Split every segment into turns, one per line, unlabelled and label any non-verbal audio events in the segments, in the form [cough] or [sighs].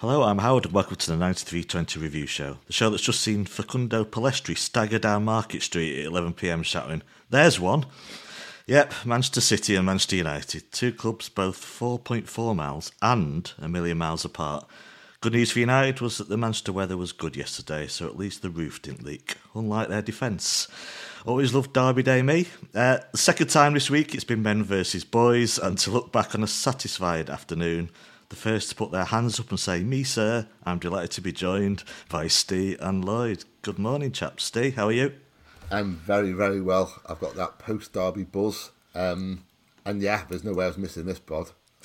Hello, I'm Howard and welcome to the 9320 Review Show, the show that's just seen Facundo Pellistri stagger down Market Street at 11pm shouting, There's one! Yep, Manchester City and Manchester United, two clubs both 4.4 miles and a million miles apart. Good news for United was that the Manchester weather was good yesterday, so at least the roof didn't leak, unlike their defence. Always loved Derby Day, me. Uh, the second time this week it's been men versus boys, and to look back on a satisfied afternoon, the first to put their hands up and say, Me, sir, I'm delighted to be joined by Steve and Lloyd. Good morning, chaps. Steve, how are you?
I'm very, very well. I've got that post derby buzz. Um, and yeah, there's no way I was missing this pod. [laughs]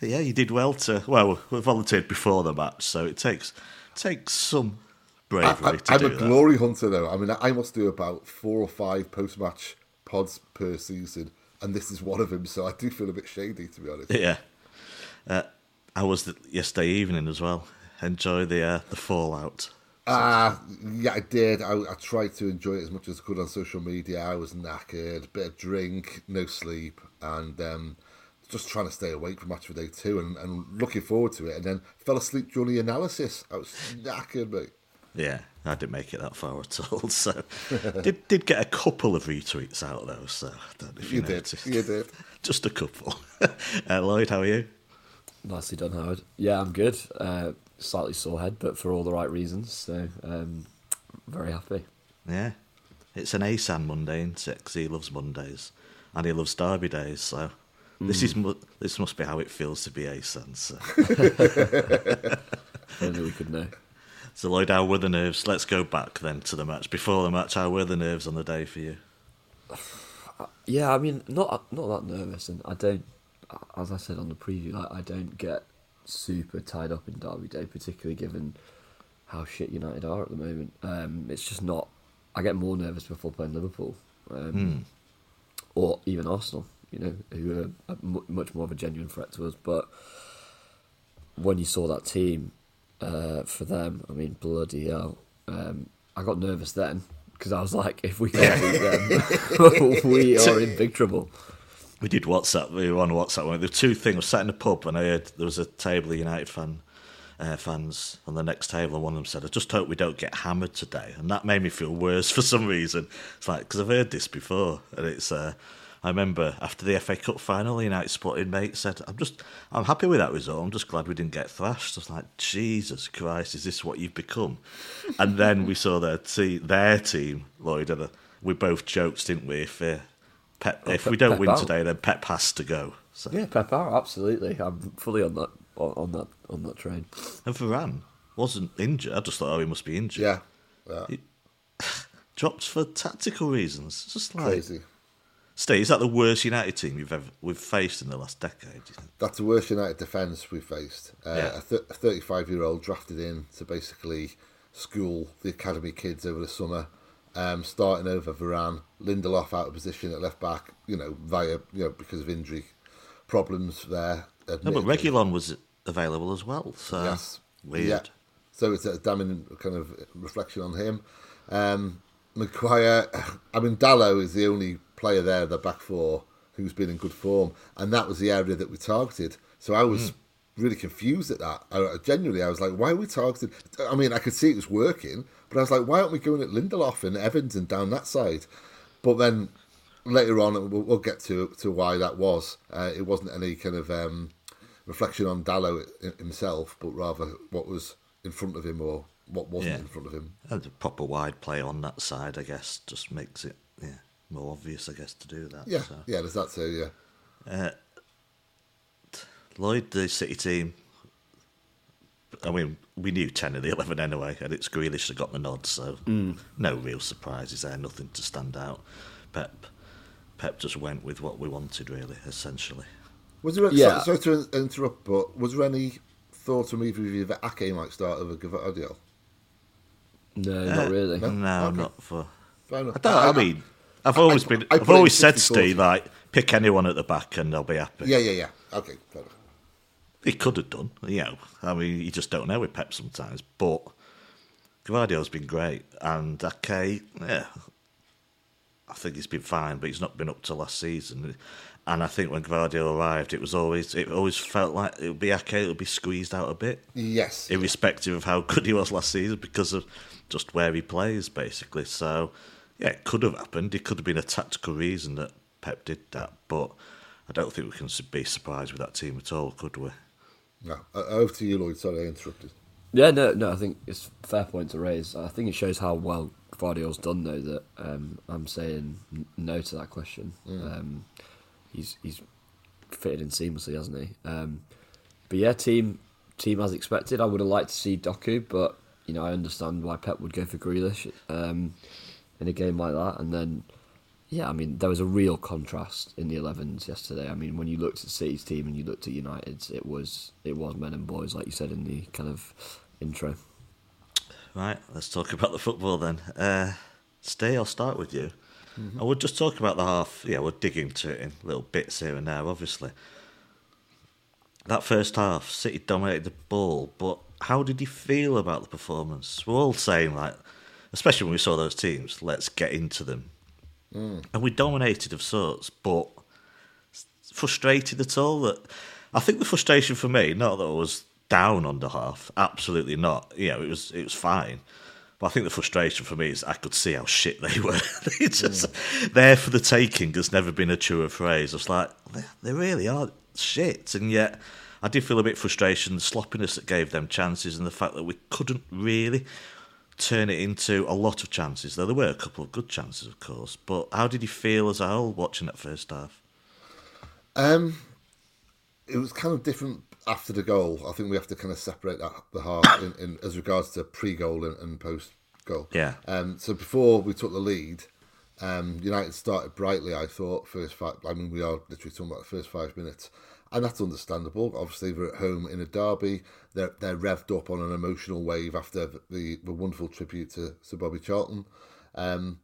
yeah, you did well to. Well, we volunteered before the match, so it takes takes some bravery I,
I'm
a
that. glory hunter, though. I mean, I must do about four or five post match pods per season, and this is one of them. So I do feel a bit shady, to be honest.
Yeah, uh, I was the, yesterday evening as well. Enjoy the uh, the fallout.
Ah, uh, yeah, I did. I, I, tried to enjoy it as much as I could on social media. I was knackered, bit of drink, no sleep, and um, just trying to stay awake for match of day two, and, and looking forward to it. And then fell asleep during the analysis. I was knackered, mate.
Yeah, I didn't make it that far at all. [laughs] So [laughs] did did get a couple of retweets out though. So I don't know if you,
you
did.
You did. [laughs]
Just a couple. uh, Lloyd, how are you?
Nicely done, Howard. Yeah, I'm good. Uh, slightly sore head, but for all the right reasons. So um, very happy.
Yeah, it's an ASAN Monday, isn't it? Because he loves Mondays and he loves Derby days. So mm. this is this must be how it feels to be ASAN. So.
Only we could know.
So Lloyd, how were the nerves? Let's go back then to the match. Before the match, how were the nerves on the day for you? [sighs]
Yeah, I mean, not not that nervous, and I don't, as I said on the preview, like I don't get super tied up in Derby Day, particularly given how shit United are at the moment. Um, it's just not. I get more nervous before playing Liverpool, um, mm. or even Arsenal. You know, who are much more of a genuine threat to us. But when you saw that team uh, for them, I mean, bloody hell! Um, I got nervous then because I was like, if we can't beat them, [laughs] we [laughs] are in big trouble
we did WhatsApp. We were on WhatsApp. There were two things. I was sat in a pub and I heard there was a table of United fan uh, fans on the next table, and one of them said, "I just hope we don't get hammered today," and that made me feel worse [laughs] for some reason. It's like because I've heard this before, and it's. Uh, I remember after the FA Cup final, the United spotted mate said, "I'm just, I'm happy with that result. I'm just glad we didn't get thrashed." I was like, "Jesus Christ, is this what you've become?" and then we saw their team, their team, Lloyd, and uh, we both joked, didn't we? If uh, Pep, oh, if Pep, we don't Pep win out. today, then Pep has to go.
So. Yeah, Pep out, absolutely. I'm fully on that on that on that train.
And Varane wasn't injured. I just thought, oh, he must be injured.
Yeah, yeah.
He [laughs] dropped for tactical reasons. It's just like
crazy.
Steve, is that the worst United team you've ever we've faced in the last decade?
That's the worst United defence we've faced. Uh, yeah. A 35 year old drafted in to basically school the academy kids over the summer um, starting over Varane, Lindelof out of position at left back, you know, via you know because of injury problems there.
No, but Reguilon was available as well. So yes, weird. Yeah.
So it's a damning kind of reflection on him. Um, Maguire, I mean, Dalot is the only player there, the back four, who's been in good form, and that was the area that we targeted. So I was mm. really confused at that. I, genuinely, I was like, why are we targeting? I mean, I could see it was working, but I was like, why aren't we going at Lindelof and Evans and down that side? But then later on, we'll, we'll get to to why that was. Uh, it wasn't any kind of um, reflection on Dalot himself, but rather what was in front of him or what wasn't yeah. in front of him.
And a proper wide play on that side, I guess, just makes it yeah more obvious, I guess, to do that.
Yeah, so. yeah, there's that too.
Yeah. Uh, Lloyd, the City team, I mean, we knew 10 of the 11 anyway, and it's Grealish that got the nod, so mm. no real surprises there, nothing to stand out. Pep Pep just went with what we wanted, really, essentially.
Was there, yeah. sorry, sorry to interrupt, but was there any thought or movie review that Ake might start over Gvardiol?
No, uh, not really.
No, no okay. not for. I don't. I, I mean, I've always I, been. I, have always said, Steve, like pick anyone at the back and they'll be happy.
Yeah, yeah, yeah. Okay, fair enough.
He could have done, you know. I mean, you just don't know with Pep sometimes. But Gvardiol's been great, and Ake, yeah, I think he's been fine, but he's not been up to last season. And I think when Gvardiol arrived, it was always it always felt like it would be Ake, it would be squeezed out a bit,
Yes.
irrespective of how good he was last season, because of just where he plays, basically. So, yeah, it could have happened. It could have been a tactical reason that Pep did that, but I don't think we can be surprised with that team at all, could we?
no. Over to you, Lloyd. Sorry, I interrupted.
Yeah, no, no. I think it's a fair point to raise. I think it shows how well Gvardiol's done, though. That um, I'm saying no to that question. Um, he's he's fitted in seamlessly, hasn't he? Um, but yeah, team team as expected. I would have liked to see Doku, but you know I understand why Pep would go for Grealish um, in a game like that. And then yeah, I mean there was a real contrast in the 11s yesterday. I mean when you looked at City's team and you looked at United's, it was it was men and boys, like you said in the kind of intro.
Right, let's talk about the football then. Uh, Ste, I'll start with you. Mm-hmm. I would just talk about the half. Yeah, we'll dig into it in little bits here and there, obviously. That first half, City dominated the ball, but how did you feel about the performance? We're all saying, like, especially when we saw those teams, let's get into them. Mm. And we dominated of sorts, but frustrated at all that I think the frustration for me, not that I was down on the half, absolutely not. You know, it was it was fine. But I think the frustration for me is I could see how shit they [laughs] were. they just there for the taking has never been a truer phrase. I was like, they, they really are shit. And yet I did feel a bit frustration, the sloppiness that gave them chances and the fact that we couldn't really turn it into a lot of chances. Though there were a couple of good chances, of course. But how did you feel as a whole watching that first half?
Um, it was kind of different after the goal. I think we have to kind of separate that the half in, in as regards to pre-goal and, and post-goal.
Yeah.
Um. So before we took the lead, um, United started brightly. I thought first five. I mean, we are literally talking about the first five minutes, and that's understandable. Obviously, we're at home in a derby. They're they're revved up on an emotional wave after the the wonderful tribute to Sir Bobby Charlton. Um,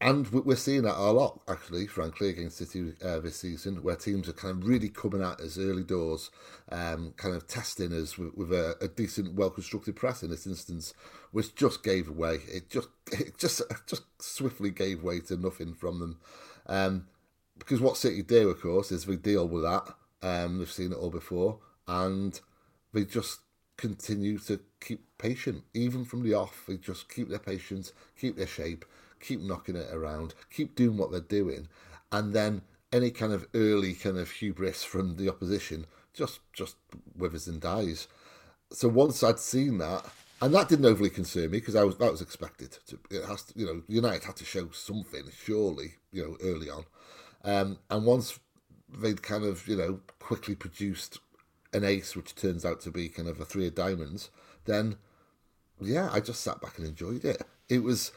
and we- we're seeing that a lot, actually, frankly, against City uh, this season, where teams are kind of really coming at us early doors, um, kind of testing us with, with a, a decent, well-constructed press in this instance, which just gave away. It just, [laughs] it just, just swiftly gave way to nothing from them. Um, because what City do, of course, is they deal with that. Um, we've seen it all before, and they just continue to keep patient, even from the off. They just keep their patience, keep their shape, keep knocking it around, keep doing what they're doing, and then any kind of early kind of hubris from the opposition just just withers and dies. So once I'd seen that, and that didn't overly concern me because I was that was expected. To, it has to, you know, United had to show something surely, you know, early on. Um, and once they'd kind of, you know, quickly produced an ace, which turns out to be kind of a three of diamonds, then yeah, I just sat back and enjoyed it. It was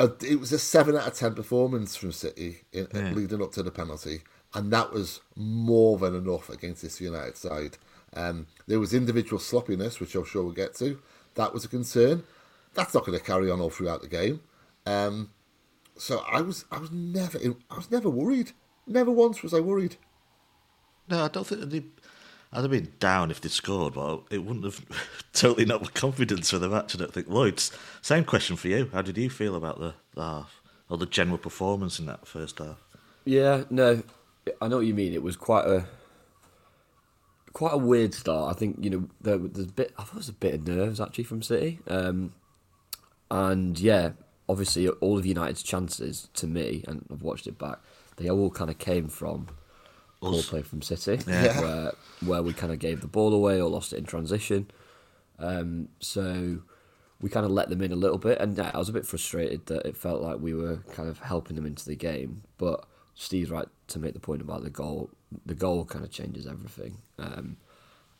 a, it was a seven out of ten performance from City in, leading up to the penalty, and that was more than enough against this United side. Um, there was individual sloppiness, which I'm sure we'll get to. That was a concern. That's not going to carry on all throughout the game. Um, so I was I was never I was never worried. Never once was I worried.
No, I don't think that they'd, I'd have been down if they'd scored, but it wouldn't have [laughs] totally not with confidence for the match. I don't think. Lloyd, same question for you. How did you feel about the, the half or the general performance in that first half?
Yeah, no, I know what you mean. It was quite a quite a weird start. I think you know there, there's a bit. I thought there was a bit of nerves actually from City, um, and yeah, obviously all of United's chances to me, and I've watched it back. They all kind of came from ball
Us.
play from City,
Yeah.
where where we kind of gave the ball away or lost it in transition. Um, so we kind of let them in a little bit, and I was a bit frustrated that it felt like we were kind of helping them into the game. But Steve's right to make the point about the goal. The goal kind of changes everything. Um,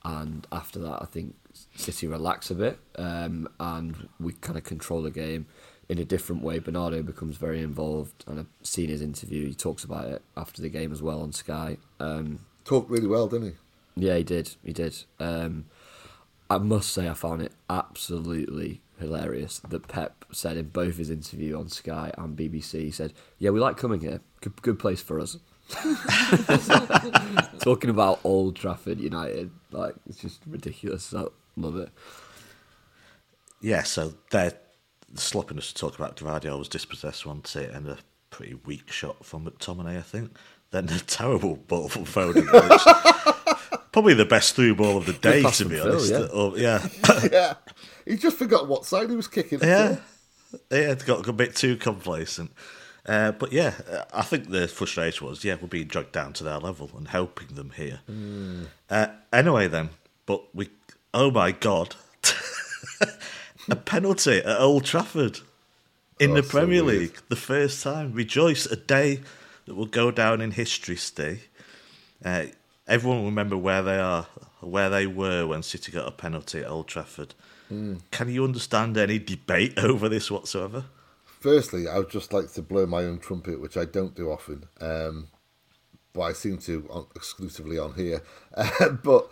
and after that, I think City relax a bit, um, and we kind of control the game in a different way. Bernardo becomes very involved, and I've seen his interview. He talks about it after the game as well on Sky. Um,
Talked really well, didn't he?
yeah, he did. He did. Um, I must say, I found it absolutely hilarious that Pep said in both his interview on Sky and BBC, he said, "Yeah, we like coming here. Good, good place for us." [laughs] Talking about Old Trafford United, like it's just ridiculous. I love it.
Yeah, so their the sloppiness to talk about Gvardiol was dispossessed one it and a pretty weak shot from McTominay, I think. then a terrible ball from Foden. [laughs] probably the best through ball of the day, to be honest.
yeah.
Or- yeah. [laughs]
yeah, he just forgot what side he was kicking.
Yeah, yeah, it got a bit too complacent. Uh, but yeah, I think the frustration was, yeah, we're being dragged down to their level and helping them here. Uh, anyway, then, but we, oh my god, [laughs] a penalty at Old Trafford in
Oh,
the Premier
weird.
League, the first time. Rejoice, a day that will go down in history. Ste. Uh, everyone will remember where they are, where they were when City got a penalty at Old Trafford. Can you understand any debate [laughs] over this whatsoever?
Firstly, I would just like to blow my own trumpet, which I don't do often, um, but I seem to on, exclusively on here. Uh, [laughs] but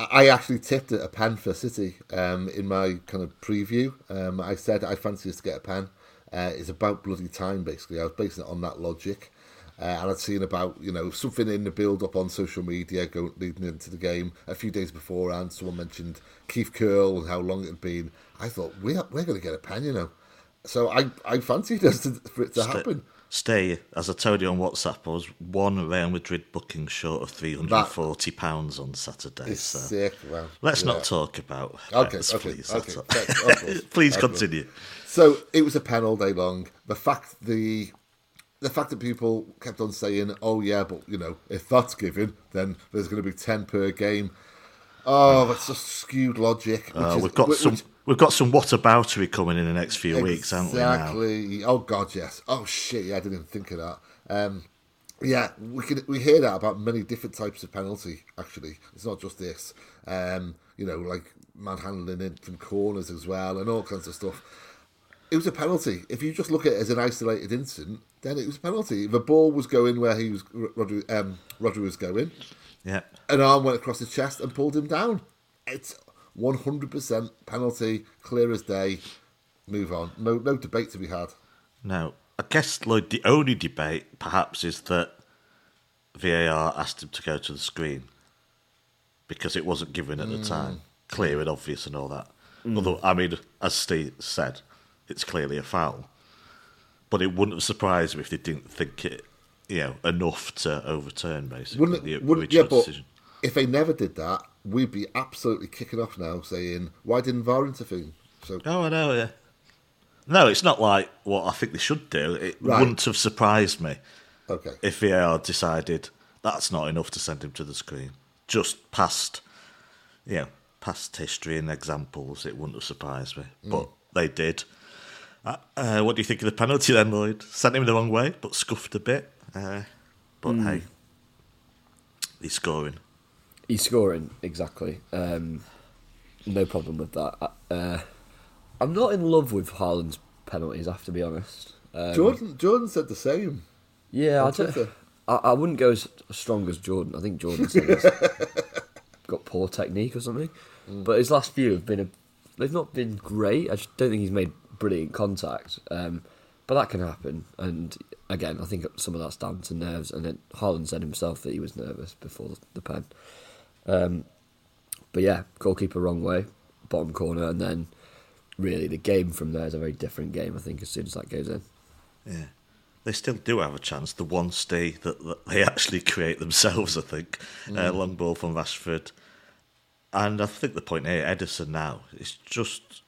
I actually tipped a pen for City um, in my kind of preview. Um, I said I fancy us to get a pen. Uh, it's about bloody time, basically. I was basing it on that logic. Uh, and I'd seen about, you know, something in the build up on social media going leading into the game a few days beforehand. Someone mentioned Keith Curle and how long it had been. I thought, we're, we're going to get a pen, you know. So I, I fancied us to, for it to happen.
Ste, as I told you on WhatsApp, I was one Real Madrid booking short of £340 on Saturday.
It's
So
sick, man.
let's
Yeah.
not talk about
Okay,
bets,
okay,
please.
okay.
That's all.
Thanks, of course, [laughs]
please continue.
So it was a pen all day long. The fact the the fact that people kept on saying, "Oh yeah, but you know, if that's given, then there's going to be ten per game." Oh, that's just skewed logic. Which
Uh,
is-
we've got
which-
some. We've got some what whataboutery coming in the next few weeks, haven't we?
Exactly. Oh God, yes. Oh shit, yeah, I didn't even think of that. Um, yeah, we can we hear that about many different types of penalty. Actually, it's not just this. Um, you know, like manhandling in from corners as well, and all kinds of stuff. It was a penalty. If you just look at it as an isolated incident, then it was a penalty. The ball was going where he was. Rodri, um, Rodri was going.
yeah,
An arm went across his chest and pulled him down. It's one hundred percent penalty, clear as day. Move on. No, no debate to be had.
No, I guess Lloyd. The only debate, perhaps, is that VAR asked him to go to the screen because it wasn't given at the
Mm.
time, clear and obvious, and all that. Although, I mean, as Steve said, it's clearly a foul. But it wouldn't have surprised me if they didn't think it, you know, enough to overturn basically
Wouldn't
the?
Wouldn't, yeah,
original
but
decision.
if they never did that, we'd be absolutely kicking off now, saying, "Why didn't VAR intervene?" So
Oh, I know, yeah. No, it's not like what I think they should do. It
Right.
wouldn't have surprised me
okay,
if VAR decided that's not enough to send him to the screen. Just past, you know, past history and examples, it wouldn't have surprised me. But they did. Uh, uh, what do you think of the penalty then, Lloyd? Sent him the wrong way, but scuffed a bit. Uh, but hey, he's scoring.
He's scoring exactly. Um, no problem with that. Uh, I'm not in love with Haaland's penalties. I have to be honest. Um,
Jordan. Jordan said the same.
Yeah, I, don't, I, I wouldn't go as strong as Jordan. I think Jordan said he's [laughs] got poor technique or something. But his last few have been a, they've not been great. I just don't think he's made brilliant contact. Um, but that can happen. And again, I think some of that's down to nerves. And then Haaland said himself that he was nervous before the pen. Um, but yeah, goalkeeper wrong way, bottom corner, and then really the game from there is a very different game. I think as soon as that goes in.
Yeah. They still do have a chance. The one Ste that, that they [laughs] actually create themselves, I think. Uh, long ball from Rashford. And I think the point here, Ederson now, is just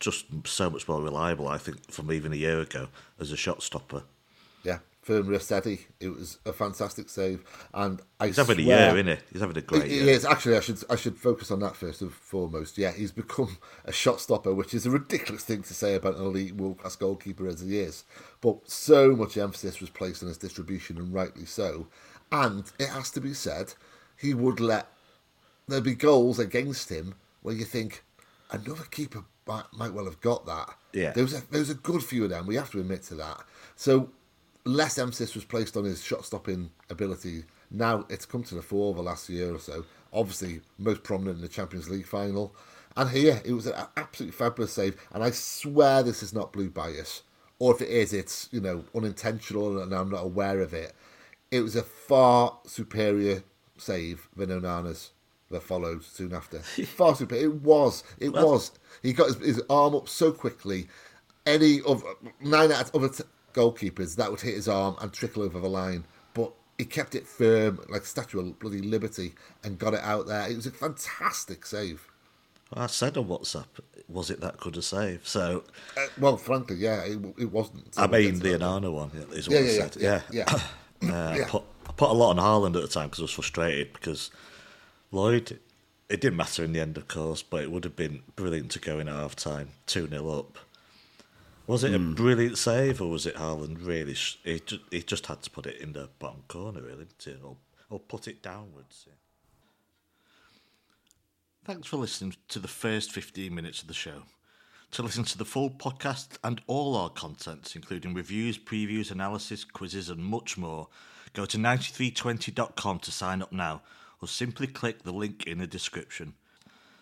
just so much more reliable, I think, from even a year ago as a shot stopper.
Yeah, firm wrist steady. It was a fantastic save, and I
He's having a
swear-
year, isn't he? He's having a great
He-
year.
he is. Actually, I should I should focus on that first and foremost. Yeah, he's become a shot stopper, which is a ridiculous thing to say about an elite world class goalkeeper as he is. But so much emphasis was placed on his distribution, and rightly so. And it has to be said, he would let there be goals against him where you think another keeper might, might well have got that.
Yeah.
there was a there was a good few of them. We have to admit to that. So less emphasis was placed on his shot stopping ability. Now it's come to the fore over the last year or so. Obviously, most prominent in the Champions League final. And here, it was an absolutely fabulous save. And I swear this is not blue bias. Or if it is, it's, you know, unintentional and I'm not aware of it. It was a far superior save than Onana's that followed soon after. [laughs] Far superior. It was. It was. He got his, his arm up so quickly. Any of nine out of goalkeepers that would hit his arm and trickle over the line, but he kept it firm, like Statue of Bloody Liberty, and got it out there. It was a fantastic save.
I said on WhatsApp, was it that good a save? So,
Uh, well, frankly, yeah, it, it wasn't.
I mean, the. Onana one is what
Yeah,
I
yeah, yeah,
said.
yeah, yeah. [coughs]
Uh,
Yeah.
I, put, I put a lot on Haaland at the time because I was frustrated because Lloyd, it didn't matter in the end, of course, but it would have been brilliant to go in at half time, 2 0 up. Was it a hmm. brilliant save or was it Haaland really? Sh- he, ju- he just had to put it in the bottom corner, really, didn't he? or, or put it downwards. Yeah. Thanks for listening to the first 15 minutes of the show. To listen to the full podcast and all our contents, including reviews, previews, analysis, quizzes, and much more, go to 9320.com to sign up now, or simply click the link in the description.